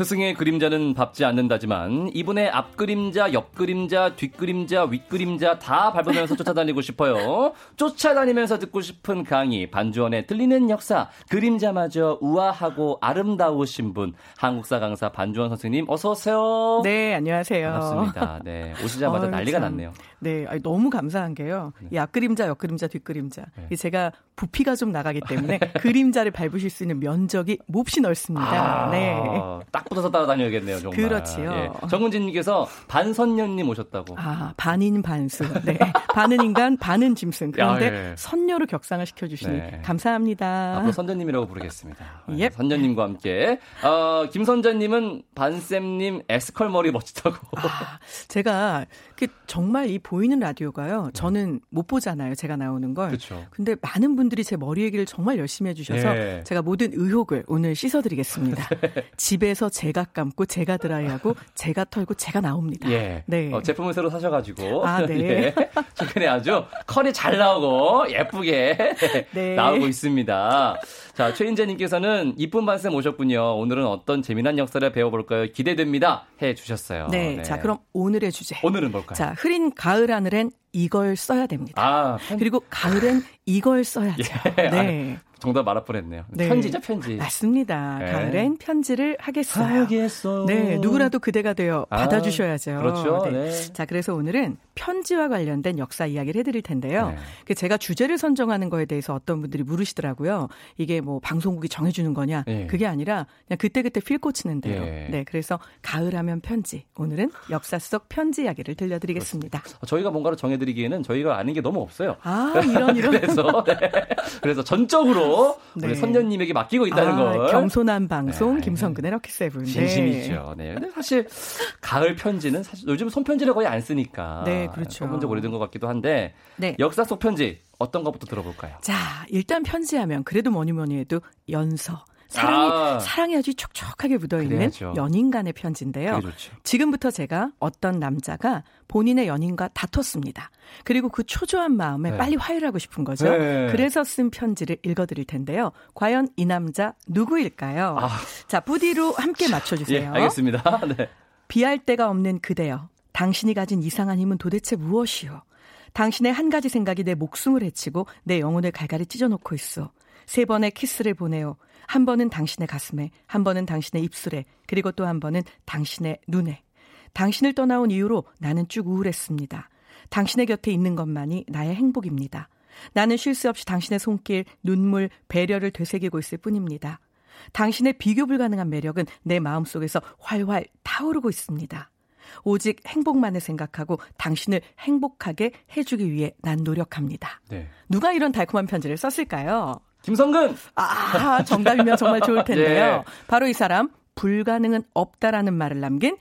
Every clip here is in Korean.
스승의 그림자는 밟지 않는다지만 이분의 앞 그림자, 옆 그림자, 뒷 그림자, 윗 그림자 다 밟으면서 쫓아다니고 싶어요. 쫓아다니면서 듣고 싶은 강의, 반주원의 들리는 역사, 그림자마저 우아하고 아름다우신 분, 한국사 강사 반주원 선생님 어서 오세요. 네, 안녕하세요. 반갑습니다. 네, 오시자마자 어유, 난리가 참. 났네요. 네, 너무 감사한 게요. 네. 이 앞 그림자, 옆 그림자, 뒷 그림자. 네. 제가 부피가 좀 나가기 때문에 그림자를 밟으실 수 있는 면적이 몹시 넓습니다. 아, 네. 딱 붙어서 따라다녀야겠네요, 정말. 그렇지요. 예. 정은진님께서 반선녀님 오셨다고. 아, 반인 반수. 네. 반은 인간, 반은 짐승. 그런데 야, 예. 선녀로 격상을 시켜주시니 네. 감사합니다. 앞으로 선녀님이라고 부르겠습니다. 예. 선녀님과 함께. 어, 김선자님은 반쌤님 에스컬 머리 멋지다고. 아, 제가 그 정말 이 보이는 라디오가요. 네. 저는 못 보잖아요. 제가 나오는 걸. 그렇죠. 근데 많은 분들이 제 머리 얘기를 정말 열심히 해주셔서 네. 제가 모든 의혹을 오늘 씻어드리겠습니다. 네. 집에서 제가 감고 제가 드라이하고 제가 털고 제가 나옵니다. 예. 네. 어, 제품을 새로 사셔가지고 아, 네. 예. 최근에 아주 컬이 잘 나오고 예쁘게 네. 나오고 있습니다. 자, 최인재님께서는 이쁜 반쌤 오셨군요. 오늘은 어떤 재미난 역사를 배워볼까요? 기대됩니다. 해 주셨어요. 네, 네. 자, 그럼 오늘의 주제. 오늘은 뭘까요? 자, 흐린 가을 하늘엔 이걸 써야 됩니다. 아, 편... 그리고 가을엔 이걸 써야죠. 예. 네. 아, 정답 말할 뻔했네요. 네. 편지죠, 편지. 맞습니다. 네. 가을엔 편지를 하겠어요. 하겠어. 네, 누구라도 그대가 되어 아, 받아주셔야죠. 그렇죠. 네. 네. 자, 그래서 오늘은 편지와 관련된 역사 이야기를 해드릴 텐데요. 네. 그 제가 주제를 선정하는 거에 대해서 어떤 분들이 물으시더라고요. 이게 뭐 방송국이 정해주는 거냐? 네. 그게 아니라 그냥 그때그때 필 꽂히는 대로. 예. 네, 그래서 가을하면 편지. 오늘은 역사 속 편지 이야기를 들려드리겠습니다. 그렇습니다. 저희가 뭔가를 정해드리기에는 저희가 아는 게 너무 없어요. 아, 이런 이런. 그래서 네. 그래서 전적으로 네. 우리 선녀님에게 맡기고 있다는 아, 걸. 겸손한 방송 네. 김성근의 럭키 세븐. 진심이죠. 네. 근데 사실 가을 편지는 사실 요즘 손편지를 거의 안 쓰니까. 네, 그렇죠. 적 오래된 것 같기도 한데. 네. 역사 속 편지 어떤 것부터 들어볼까요? 자, 일단 편지하면 그래도 뭐니 뭐니 해도 연서. 사랑이 아. 사랑이 아주 촉촉하게 묻어 있는 연인 간의 편지인데요. 지금부터 제가 어떤 남자가 본인의 연인과 다퉜습니다. 그리고 그 초조한 마음에 네. 빨리 화해하고 싶은 거죠. 네. 그래서 쓴 편지를 읽어드릴 텐데요. 과연 이 남자 누구일까요? 아. 자, 부디로 함께 맞춰주세요. 예, 알겠습니다. 네. 비할 데가 없는 그대여. 당신이 가진 이상한 힘은 도대체 무엇이오? 당신의 한 가지 생각이 내 목숨을 해치고 내 영혼을 갈갈이 찢어놓고 있어. 세 번의 키스를 보내요. 한 번은 당신의 가슴에, 한 번은 당신의 입술에, 그리고 또 한 번은 당신의 눈에. 당신을 떠나온 이후로 나는 쭉 우울했습니다. 당신의 곁에 있는 것만이 나의 행복입니다. 나는 쉴 새 없이 당신의 손길, 눈물, 배려를 되새기고 있을 뿐입니다. 당신의 비교 불가능한 매력은 내 마음속에서 활활 타오르고 있습니다. 오직 행복만을 생각하고 당신을 행복하게 해주기 위해 난 노력합니다. 네. 누가 이런 달콤한 편지를 썼을까요? 김성근! 아, 정답이면 정말 좋을 텐데요. 네. 바로 이 사람, 불가능은 없다라는 말을 남긴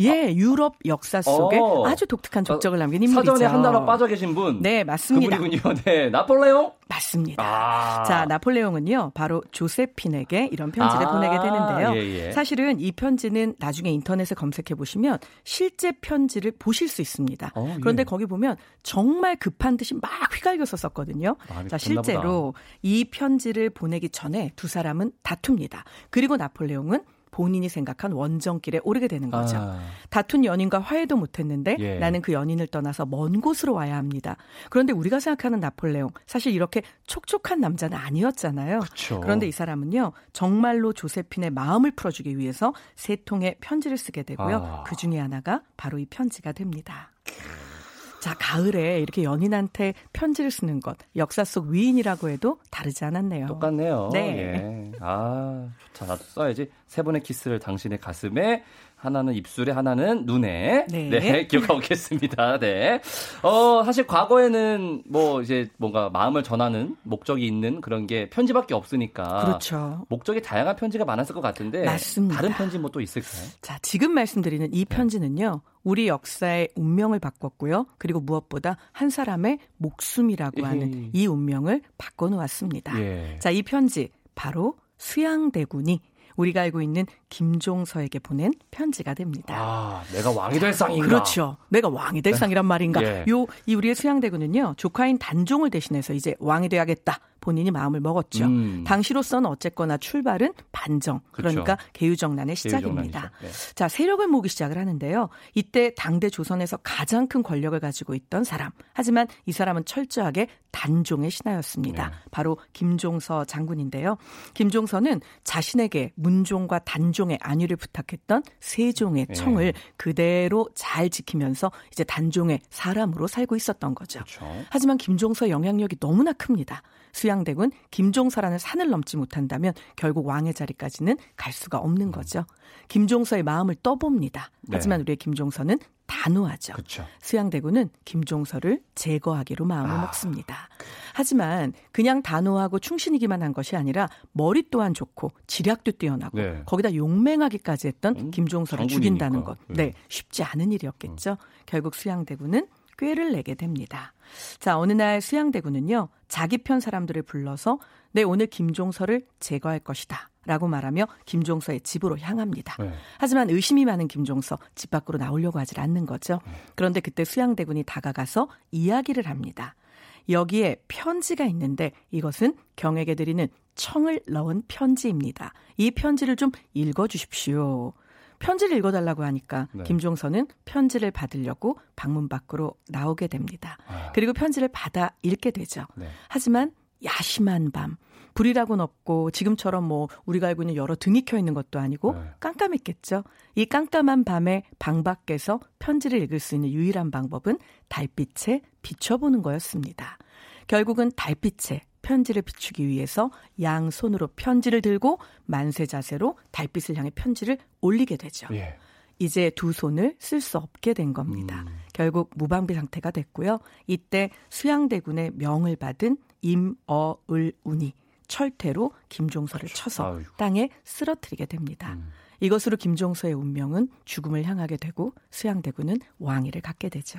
예, 유럽 역사 속에 어. 아주 독특한 족적을 남긴 인물이죠. 사전에 한 단어 빠져 계신 분. 네, 맞습니다. 그분이군요. 네, 나폴레옹? 맞습니다. 아. 자, 나폴레옹은요, 바로 조세핀에게 이런 편지를 아. 보내게 되는데요. 예, 예. 사실은 이 편지는 나중에 인터넷에 검색해 보시면 실제 편지를 보실 수 있습니다. 어, 예. 그런데 거기 보면 정말 급한 듯이 막 휘갈겨서 썼거든요. 자, 실제로 보다. 이 편지를 보내기 전에 두 사람은 다툽니다. 그리고 나폴레옹은 본인이 생각한 원정길에 오르게 되는 거죠. 아. 다툰 연인과 화해도 못했는데 예. 나는 그 연인을 떠나서 먼 곳으로 와야 합니다. 그런데 우리가 생각하는 나폴레옹 사실 이렇게 촉촉한 남자는 아니었잖아요. 그쵸. 그런데 이 사람은요 정말로 조세핀의 마음을 풀어주기 위해서 세 통의 편지를 쓰게 되고요. 아. 그 중에 하나가 바로 이 편지가 됩니다. 자, 가을에 이렇게 연인한테 편지를 쓰는 것, 역사 속 위인이라고 해도 다르지 않았네요. 똑같네요. 네. 예. 아, 좋다. 나도 써야지. 세 번의 키스를 당신의 가슴에 하나는 입술에 하나는 눈에 네, 네 기억하고 있겠습니다. 네. 어, 사실 과거에는 뭐 이제 뭔가 마음을 전하는 목적이 있는 그런 게 편지밖에 없으니까 그렇죠. 목적이 다양한 편지가 많았을 것 같은데 맞습니다. 다른 편지 뭐 또 있을까요? 자, 지금 말씀드리는 이 네. 편지는요. 우리 역사의 운명을 바꿨고요. 그리고 무엇보다 한 사람의 목숨이라고 하는 이 운명을 바꿔 놓았습니다. 예. 자, 이 편지 바로 수양대군이 우리가 알고 있는 김종서에게 보낸 편지가 됩니다. 아, 내가 왕이 될 상인가? 그렇죠. 내가 왕이 될 상이란 말인가? 예. 요, 이 우리의 수양대군은요, 조카인 단종을 대신해서 이제 왕이 돼야겠다. 본인이 마음을 먹었죠. 음. 당시로서는 어쨌거나 출발은 반정, 그러니까 그렇죠. 개유정난의 시작입니다. 네. 자, 세력을 모으기 시작을 하는데요. 이때 당대 조선에서 가장 큰 권력을 가지고 있던 사람. 하지만 이 사람은 철저하게 단종의 신하였습니다. 네. 바로 김종서 장군인데요. 김종서는 자신에게 문종과 단종 의 안위를 부탁했던 세종의 네. 청을 그대로 잘 지키면서 이제 단종의 사람으로 살고 있었던 거죠. 그렇죠. 하지만 김종서 영향력이 너무나 큽니다. 수양대군 김종서라는 산을 넘지 못한다면 결국 왕의 자리까지는 갈 수가 없는 거죠. 김종서의 마음을 떠봅니다. 네. 하지만 우리의 김종서는 단호하죠. 그렇죠. 수양대군은 김종서를 제거하기로 마음을 아, 먹습니다. 하지만 그냥 단호하고 충신이기만 한 것이 아니라 머리 또한 좋고 지략도 뛰어나고 네. 거기다 용맹하기까지 했던 음, 김종서를. 죽인다는 것. 네. 네, 쉽지 않은 일이었겠죠. 결국 수양대군은 꾀를 내게 됩니다. 자, 어느 날 수양대군은요, 자기 편 사람들을 불러서 내 오늘 김종서를 제거할 것이다. 라고 말하며 김종서의 집으로 향합니다. 네. 하지만 의심이 많은 김종서 집 밖으로 나오려고 하질 않는 거죠. 그런데 그때 수양대군이 다가가서 이야기를 합니다. 여기에 편지가 있는데 이것은 경에게 드리는 청을 넣은 편지입니다. 이 편지를 좀 읽어 주십시오. 편지를 읽어달라고 하니까 네. 김종서는 편지를 받으려고 방문 밖으로 나오게 됩니다. 아. 그리고 편지를 받아 읽게 되죠. 네. 하지만 야심한 밤, 불이라고는 없고 지금처럼 뭐 우리가 알고 있는 여러 등이 켜 있는 것도 아니고 네. 깜깜했겠죠. 이 깜깜한 밤에 방 밖에서 편지를 읽을 수 있는 유일한 방법은 달빛에 비춰보는 거였습니다. 결국은 달빛에 편지를 비추기 위해서 양 손으로 편지를 들고 만세 자세로 달빛을 향해 편지를 올리게 되죠. 예. 이제 두 손을 쓸 수 없게 된 겁니다. 음. 결국 무방비 상태가 됐고요. 이때 수양대군의 명을 받은 임어을운이 철퇴로 김종서를 쳐서 아유. 땅에 쓰러뜨리게 됩니다. 음. 이것으로 김종서의 운명은 죽음을 향하게 되고 수양대군은 왕위를 갖게 되죠.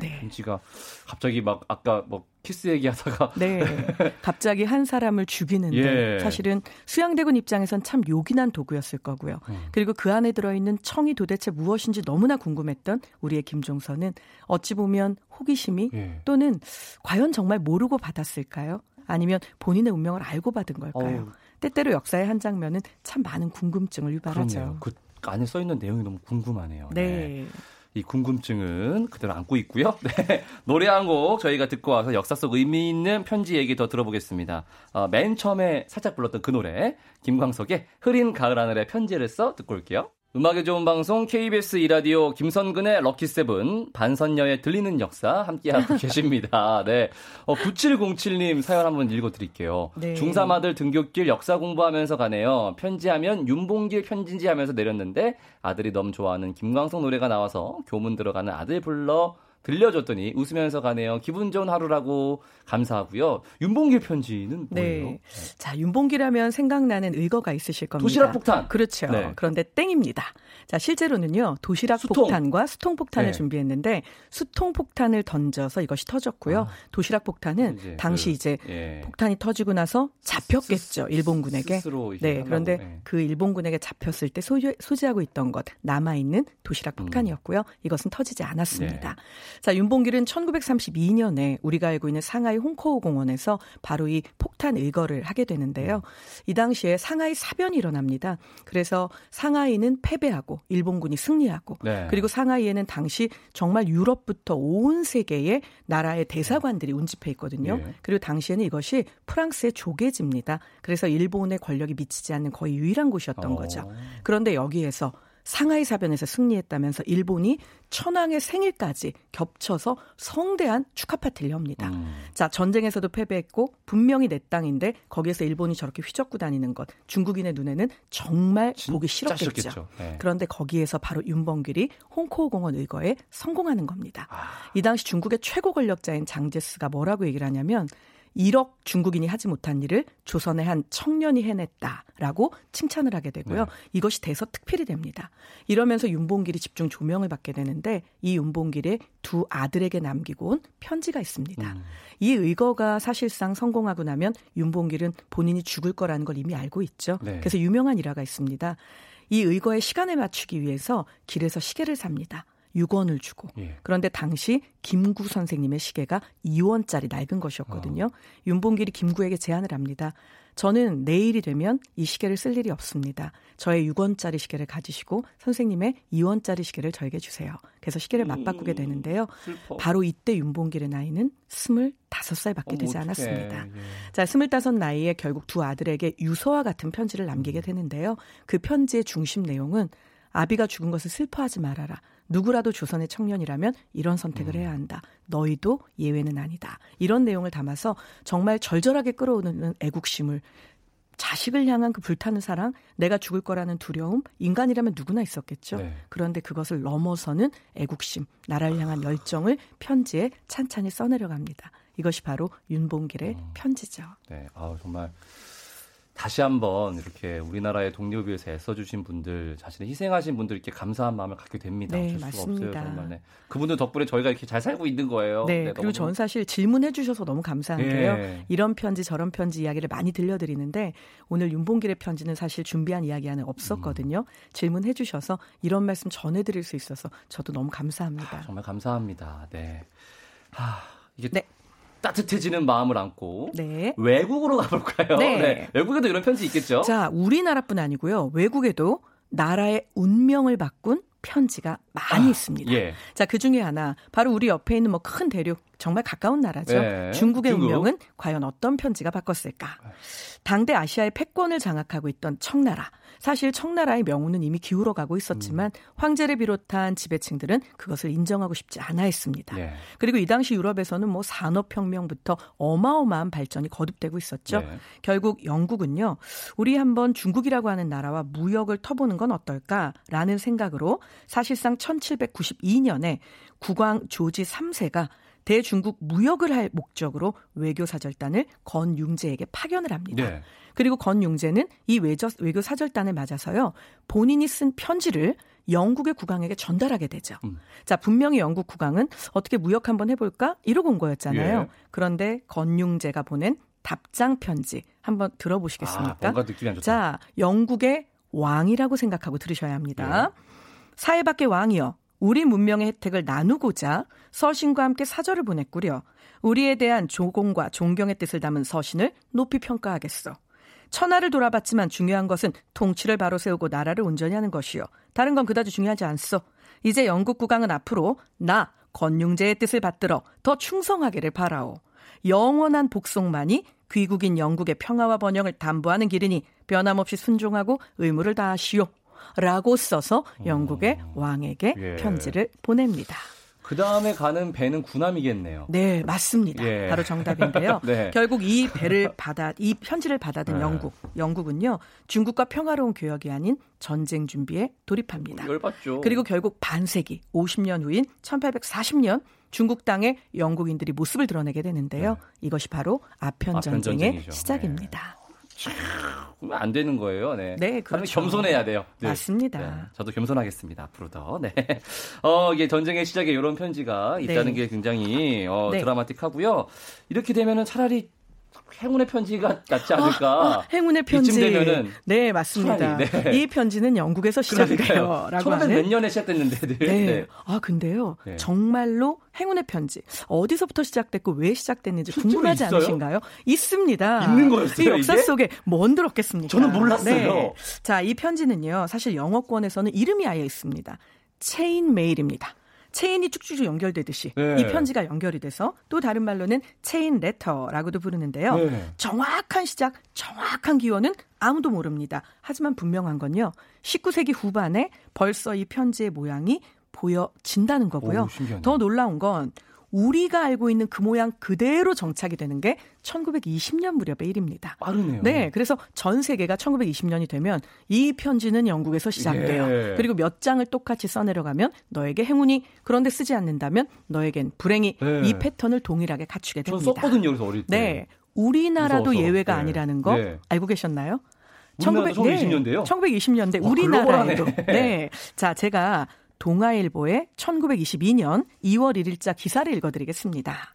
네. 편지가 갑자기 막 아까 뭐 키스 얘기하다가 네. 갑자기 한 사람을 죽이는데 예. 사실은 수양대군 입장에선 참 요긴한 도구였을 거고요. 음. 그리고 그 안에 들어있는 청이 도대체 무엇인지 너무나 궁금했던 우리의 김종서는 어찌 보면 호기심이 예. 또는 과연 정말 모르고 받았을까요? 아니면 본인의 운명을 알고 받은 걸까요? 어우. 때때로 역사의 한 장면은 참 많은 궁금증을. 유발하죠. 그 안에 써 있는 내용이 너무 궁금하네요. 네. 이 궁금증은 그대로 안고 있고요. 네. 노래 한 곡 저희가 듣고 와서 역사 속 의미 있는 편지 얘기 더 들어보겠습니다. 어, 맨 처음에 살짝 불렀던 그 노래 김광석의 흐린 가을 하늘에 편지를 써 듣고 올게요. 음악의 좋은 방송 KBS 이라디오 김선근의 럭키세븐 반선녀의 들리는 역사 함께하고 계십니다. 네. 어, 9707님 사연 한번 읽어드릴게요. 네. 중3 아들 등굣길 역사 공부하면서 가네요. 편지하면 윤봉길 편지인지 하면서 내렸는데 아들이 너무 좋아하는 김광석 노래가 나와서 교문 들어가는 아들 불러 들려줬더니 웃으면서 가네요. 기분 좋은 하루라고 감사하고요. 윤봉길 편지는 뭐예요? 네. 자, 윤봉기라면 생각나는 의거가 있으실 겁니다. 도시락 폭탄. 그렇죠. 네. 그런데 땡입니다. 자, 실제로는요, 도시락 수통. 폭탄과 수통 폭탄을 네. 준비했는데, 수통 폭탄을 던져서 이것이 터졌고요. 아. 도시락 폭탄은 이제 당시 그, 이제 예. 폭탄이 터지고 나서 잡혔겠죠, 일본군에게. 네, 그런데 예. 그 일본군에게 잡혔을 때 소유, 소지하고 있던 것, 남아 있는 도시락 폭탄이었고요. 이것은 터지지 않았습니다. 음. 네. 자, 윤봉길은 1932년에 우리가 알고 있는 상하이 홍커우 공원에서 바로 이 폭탄 의거를 하게 되는데요. 음. 이 당시에 상하이 사변이 일어납니다. 그래서 상하이는 패배하고 일본군이 승리하고 네. 그리고 상하이에는 당시 정말 유럽부터 온 세계의 나라의 대사관들이 운집해 있거든요. 예. 그리고 당시에는 이것이 프랑스의 조계지입니다. 그래서 일본의 권력이 미치지 않는 거의 유일한 곳이었던 어. 거죠. 그런데 여기에서 상하이 사변에서 승리했다면서 일본이 천황의 생일까지 겹쳐서 성대한 축하 파티를 엽니다. 음. 자, 전쟁에서도 패배했고 분명히 내 땅인데 거기에서 일본이 저렇게 휘젓고 다니는 것 중국인의 눈에는 정말 보기 싫었겠죠. 네. 그런데 거기에서 바로 윤봉길이 홍코우 공원 의거에 성공하는 겁니다. 아. 이 당시 중국의 최고 권력자인 장제스가 뭐라고 얘기를 하냐면 1억 중국인이 하지 못한 일을 조선의 한 청년이 해냈다라고 칭찬을 하게 되고요. 네. 이것이 대서 특필이 됩니다. 이러면서 윤봉길이 집중 조명을 받게 되는데 이 윤봉길의 두 아들에게 남기고 온 편지가 있습니다. 음. 이 의거가 사실상 성공하고 나면 윤봉길은 본인이 죽을 거라는 걸 이미 알고 있죠. 네. 그래서 유명한 일화가 있습니다. 이 의거의 시간에 맞추기 위해서 길에서 시계를 삽니다. 6원을 주고. 예. 그런데 당시 김구 선생님의 시계가 2원짜리 낡은 것이었거든요. 어. 윤봉길이 김구에게 제안을 합니다. 저는 내일이 되면 이 시계를 쓸 일이 없습니다. 저의 6원짜리 시계를 가지시고 선생님의 2원짜리 시계를 저에게 주세요. 그래서 시계를 맞바꾸게 되는데요. 슬퍼. 바로 이때 윤봉길의 나이는 25살밖에 되지 않았습니다. 예. 자, 25 나이에 결국 두 아들에게 유서와 같은 편지를 남기게 되는데요. 그 편지의 중심 내용은 아비가 죽은 것을 슬퍼하지 말아라. 누구라도 조선의 청년이라면 이런 선택을 해야 한다. 너희도 예외는 아니다. 이런 내용을 담아서 정말 절절하게 끌어오는 애국심을 자식을 향한 그 불타는 사랑, 내가 죽을 거라는 두려움, 인간이라면 누구나 있었겠죠. 네. 그런데 그것을 넘어서는 애국심, 나라를 향한 열정을 편지에 찬찬히 써내려갑니다. 이것이 바로 윤봉길의 음. 편지죠. 네, 아 정말 다시 한번 이렇게 우리나라의 독립을 위해서 애써주신 분들, 자신의 희생하신 분들께 감사한 마음을 갖게 됩니다. 네, 맞습니다. 없어요. 네. 그분들 덕분에 저희가 이렇게 잘 살고 있는 거예요. 네, 네 그리고 전 사실 질문해 주셔서 너무 감사한 네. 게요. 이런 편지, 저런 편지 이야기를 많이 들려드리는데 오늘 윤봉길의 편지는 사실 준비한 이야기 안에 없었거든요. 음. 질문해 주셔서 이런 말씀 전해드릴 수 있어서 저도 너무 감사합니다. 아, 정말 감사합니다. 네. 하, 이게 네. 따뜻해지는 마음을 안고 네. 외국으로 가볼까요? 네. 네. 외국에도 이런 편지 있겠죠? 자, 우리나라뿐 아니고요. 외국에도 나라의 운명을 바꾼 편지가 많이 아, 있습니다. 예. 자, 그 중에 하나 바로 우리 옆에 있는 뭐 큰 대륙 정말 가까운 나라죠. 네. 중국의 중국. 운명은 과연 어떤 편지가 바꿨을까? 당대 아시아의 패권을 장악하고 있던 청나라. 사실 청나라의 명우는 이미 기울어 가고 있었지만 음. 황제를 비롯한 지배층들은 그것을 인정하고 싶지 않아 했습니다. 네. 그리고 이 당시 유럽에서는 뭐 산업혁명부터 어마어마한 발전이 거듭되고 있었죠. 네. 결국 영국은요, 우리 한번 중국이라고 하는 나라와 무역을 터보는 건 어떨까라는 생각으로 사실상 1792년에 국왕 조지 3세가 대중국 무역을 할 목적으로 외교 사절단을 건융제에게 파견을 합니다. 네. 그리고 건융제는 이 외저, 외교 사절단을 맞아서요. 본인이 쓴 편지를 영국의 국왕에게 전달하게 되죠. 음. 자, 분명히 영국 국왕은 어떻게 무역 한번 해볼까? 이러고 온 거였잖아요. 예. 그런데 건융제가 보낸 답장 편지 한번 들어보시겠습니까? 아. 자, 영국의 왕이라고 생각하고 들으셔야 합니다. 예. 사회 밖의 왕이여, 우리 문명의 혜택을 나누고자 서신과 함께 사절을 보냈구려. 우리에 대한 조공과 존경의 뜻을 담은 서신을 높이 평가하겠어. 천하를 돌아봤지만 중요한 것은 통치를 바로 세우고 나라를 온전히 하는 것이요. 다른 건 그다지 중요하지 않소. 이제 영국 국왕은 앞으로 나 건융제의 뜻을 받들어 더 충성하기를 바라오. 영원한 복속만이 귀국인 영국의 평화와 번영을 담보하는 길이니 변함없이 순종하고 의무를 다하시오. 라고 써서 영국의 음. 왕에게 예. 편지를 보냅니다. 그 다음에 가는 배는 구남이겠네요. 네, 맞습니다. 예. 바로 정답인데요. 네. 결국 이 배를 받아, 이 편지를 받아든 네. 영국, 영국은요, 중국과 평화로운 교역이 아닌 전쟁 준비에 돌입합니다. 열받죠. 그리고 결국 반세기, 50년 후인 1840년 중국 땅에 영국인들이 모습을 드러내게 되는데요. 네. 이것이 바로 아편 전쟁의 시작입니다. 그러면 안 되는 거예요. 네. 네, 그렇죠. 겸손해야 돼요. 네. 맞습니다. 네. 저도 겸손하겠습니다. 앞으로도. 네. 어, 이게 전쟁의 시작에 이런 편지가 있다는 네. 게 굉장히 어, 네. 드라마틱하고요. 이렇게 되면은 차라리 행운의 편지가 낫지 않을까. 아, 아, 행운의 편지. 이쯤 되면은 네 맞습니다. 네. 이 편지는 영국에서 시작돼요.라고 하는. 몇 년에 시작됐는데. 네. 네. 아 근데요. 네. 정말로 행운의 편지 어디서부터 시작됐고 왜 시작됐는지 궁금하지 있어요? 않으신가요? 있습니다. 있는 거였어요. 이 역사 이게? 속에 뭔 들었겠습니까? 저는 몰랐어요. 네. 자이 편지는요. 사실 영어권에서는 이름이 아예 있습니다. chain mail입니다. 체인이 쭉쭉 연결되듯이 네. 이 편지가 연결이 돼서 또 다른 말로는 chain letter라고도 부르는데요. 네. 정확한 시작, 정확한 기원은 아무도 모릅니다. 하지만 분명한 건요. 19세기 후반에 벌써 이 편지의 모양이 보여진다는 거고요. 오, 더 놀라운 건 우리가 알고 있는 그 모양 그대로 정착이 되는 게 1920년 무렵의 일입니다. 빠르네요. 네, 그래서 전 세계가 1920년이 되면 이 편지는 영국에서 시작돼요. 예. 그리고 몇 장을 똑같이 써내려가면 너에게 행운이 그런데 쓰지 않는다면 너에겐 불행이 예. 이 패턴을 동일하게 갖추게 됩니다. 저 썼거든요, 그래서 어릴 때. 네, 우리나라도 무서워서. 예외가 네. 아니라는 거 네. 알고 계셨나요? 우리나라도 1920년대요? 1920년대 와, 우리나라에도. 네. 자, 제가 동아일보의 1922년 2월 1일자 기사를 읽어드리겠습니다.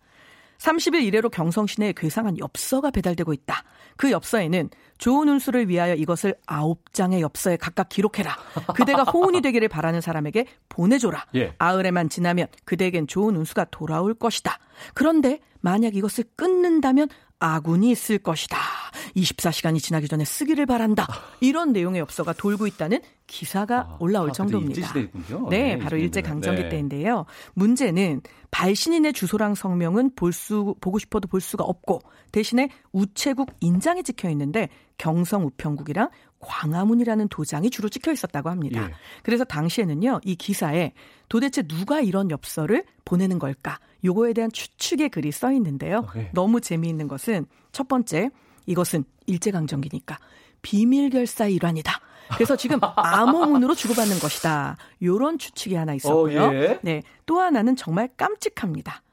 30일 이래로 경성 시내에 괴상한 엽서가 배달되고 있다. 그 엽서에는 좋은 운수를 위하여 이것을 아홉 장의 엽서에 각각 기록해라. 그대가 호운이 되기를 바라는 사람에게 보내줘라. 예. 아흘에만 지나면 그대에겐 좋은 운수가 돌아올 것이다. 그런데 만약 이것을 끊는다면 아군이 있을 것이다. 24시간이 지나기 전에 쓰기를 바란다. 이런 내용의 엽서가 돌고 있다는 기사가 아, 올라올 아, 정도입니다. 네, 네, 바로 20년대. 일제 강점기 네. 때인데요. 문제는 발신인의 주소랑 성명은 볼 수 보고 싶어도 볼 수가 없고 대신에 우체국 인장이 찍혀 있는데 경성 우평국이랑 광화문이라는 도장이 주로 찍혀 있었다고 합니다. 예. 그래서 당시에는요, 이 기사에 도대체 누가 이런 엽서를 보내는 걸까? 요거에 대한 추측의 글이 써 있는데요. 예. 너무 재미있는 것은 첫 번째, 이것은 일제강점기니까 비밀 결사의 일환이다. 그래서 지금 암호문으로 주고받는 것이다. 요런 추측이 하나 있었고요. 어, 예. 네. 또 하나는 정말 깜찍합니다.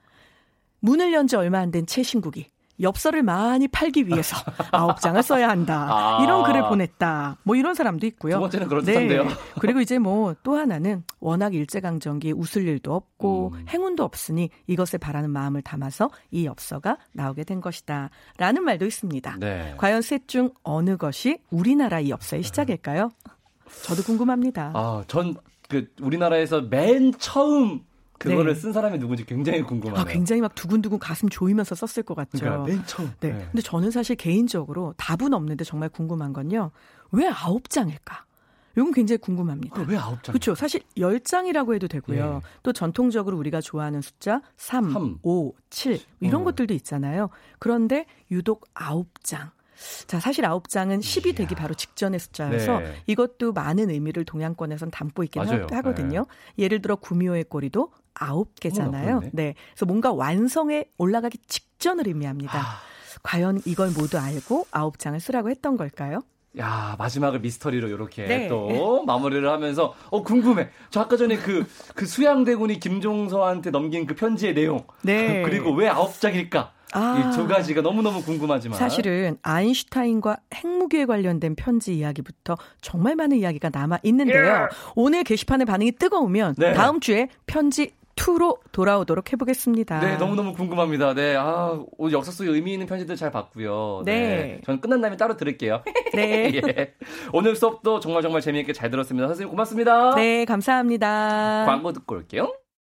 문을 연 지 얼마 안 된 최신국이 엽서를 많이 팔기 위해서 아홉 장을 써야 한다. 아. 이런 글을 보냈다. 뭐 이런 사람도 있고요. 두 번째는 그럴듯한데요. 그리고 이제 뭐 또 하나는 워낙 일제강점기 웃을 일도 없고 음. 행운도 없으니 이것을 바라는 마음을 담아서 이 엽서가 나오게 된 것이다. 라는 말도 있습니다. 네. 과연 셋 중 어느 것이 우리나라 이 엽서의 시작일까요? 저도 궁금합니다. 아, 전 그 우리나라에서 맨 처음 그거를 네. 쓴 사람이 누군지 굉장히 궁금하네요. 아, 굉장히 막 두근두근 가슴 조이면서 썼을 것 같죠. 그러니까 맨 처음. 네. 근데 저는 사실 개인적으로 답은 없는데 정말 궁금한 건요. 왜 아홉 장일까? 이건 굉장히 궁금합니다. 그왜 아홉 장? 그렇죠. 사실 10장이라고 해도 되고요. 예. 또 전통적으로 우리가 좋아하는 숫자 3, 삼. 5, 7 이런 어. 것들도 있잖아요. 그런데 유독 9장. 자, 사실 9장은 10이 되기 바로 직전의 숫자여서 네. 이것도 많은 의미를 동양권에선 담고 있긴 맞아요. 하, 거든요 예를 들어 구미호의 꼬리도 9개잖아요. 어머나, 그러네. 네. 그래서 뭔가 완성에 올라가기 직전을 의미합니다. 아, 과연 이걸 모두 알고 9장을 쓰라고 했던 걸까요? 야 마지막을 미스터리로 이렇게 네. 또 마무리를 하면서 어 궁금해. 저 아까 전에 그그 수양대군이 김종서한테 넘긴 그 편지의 내용. 네. 그리고 왜 아홉 장일까? 아. 이두 가지가 너무 너무 궁금하지만 사실은 아인슈타인과 핵무기에 관련된 편지 이야기부터 정말 많은 이야기가 남아 있는데요. 오늘 게시판의 반응이 뜨거우면 네. 다음 주에 편지 2로 돌아오도록 해보겠습니다. 네, 너무너무 궁금합니다. 네, 아, 오늘 역사 속에 의미 있는 편지들 잘 봤고요. 네. 저는 끝난 다음에 따로 들을게요. 네. 예. 오늘 수업도 정말 정말 재미있게 잘 들었습니다. 선생님 고맙습니다. 네, 감사합니다. 광고 듣고 올게요.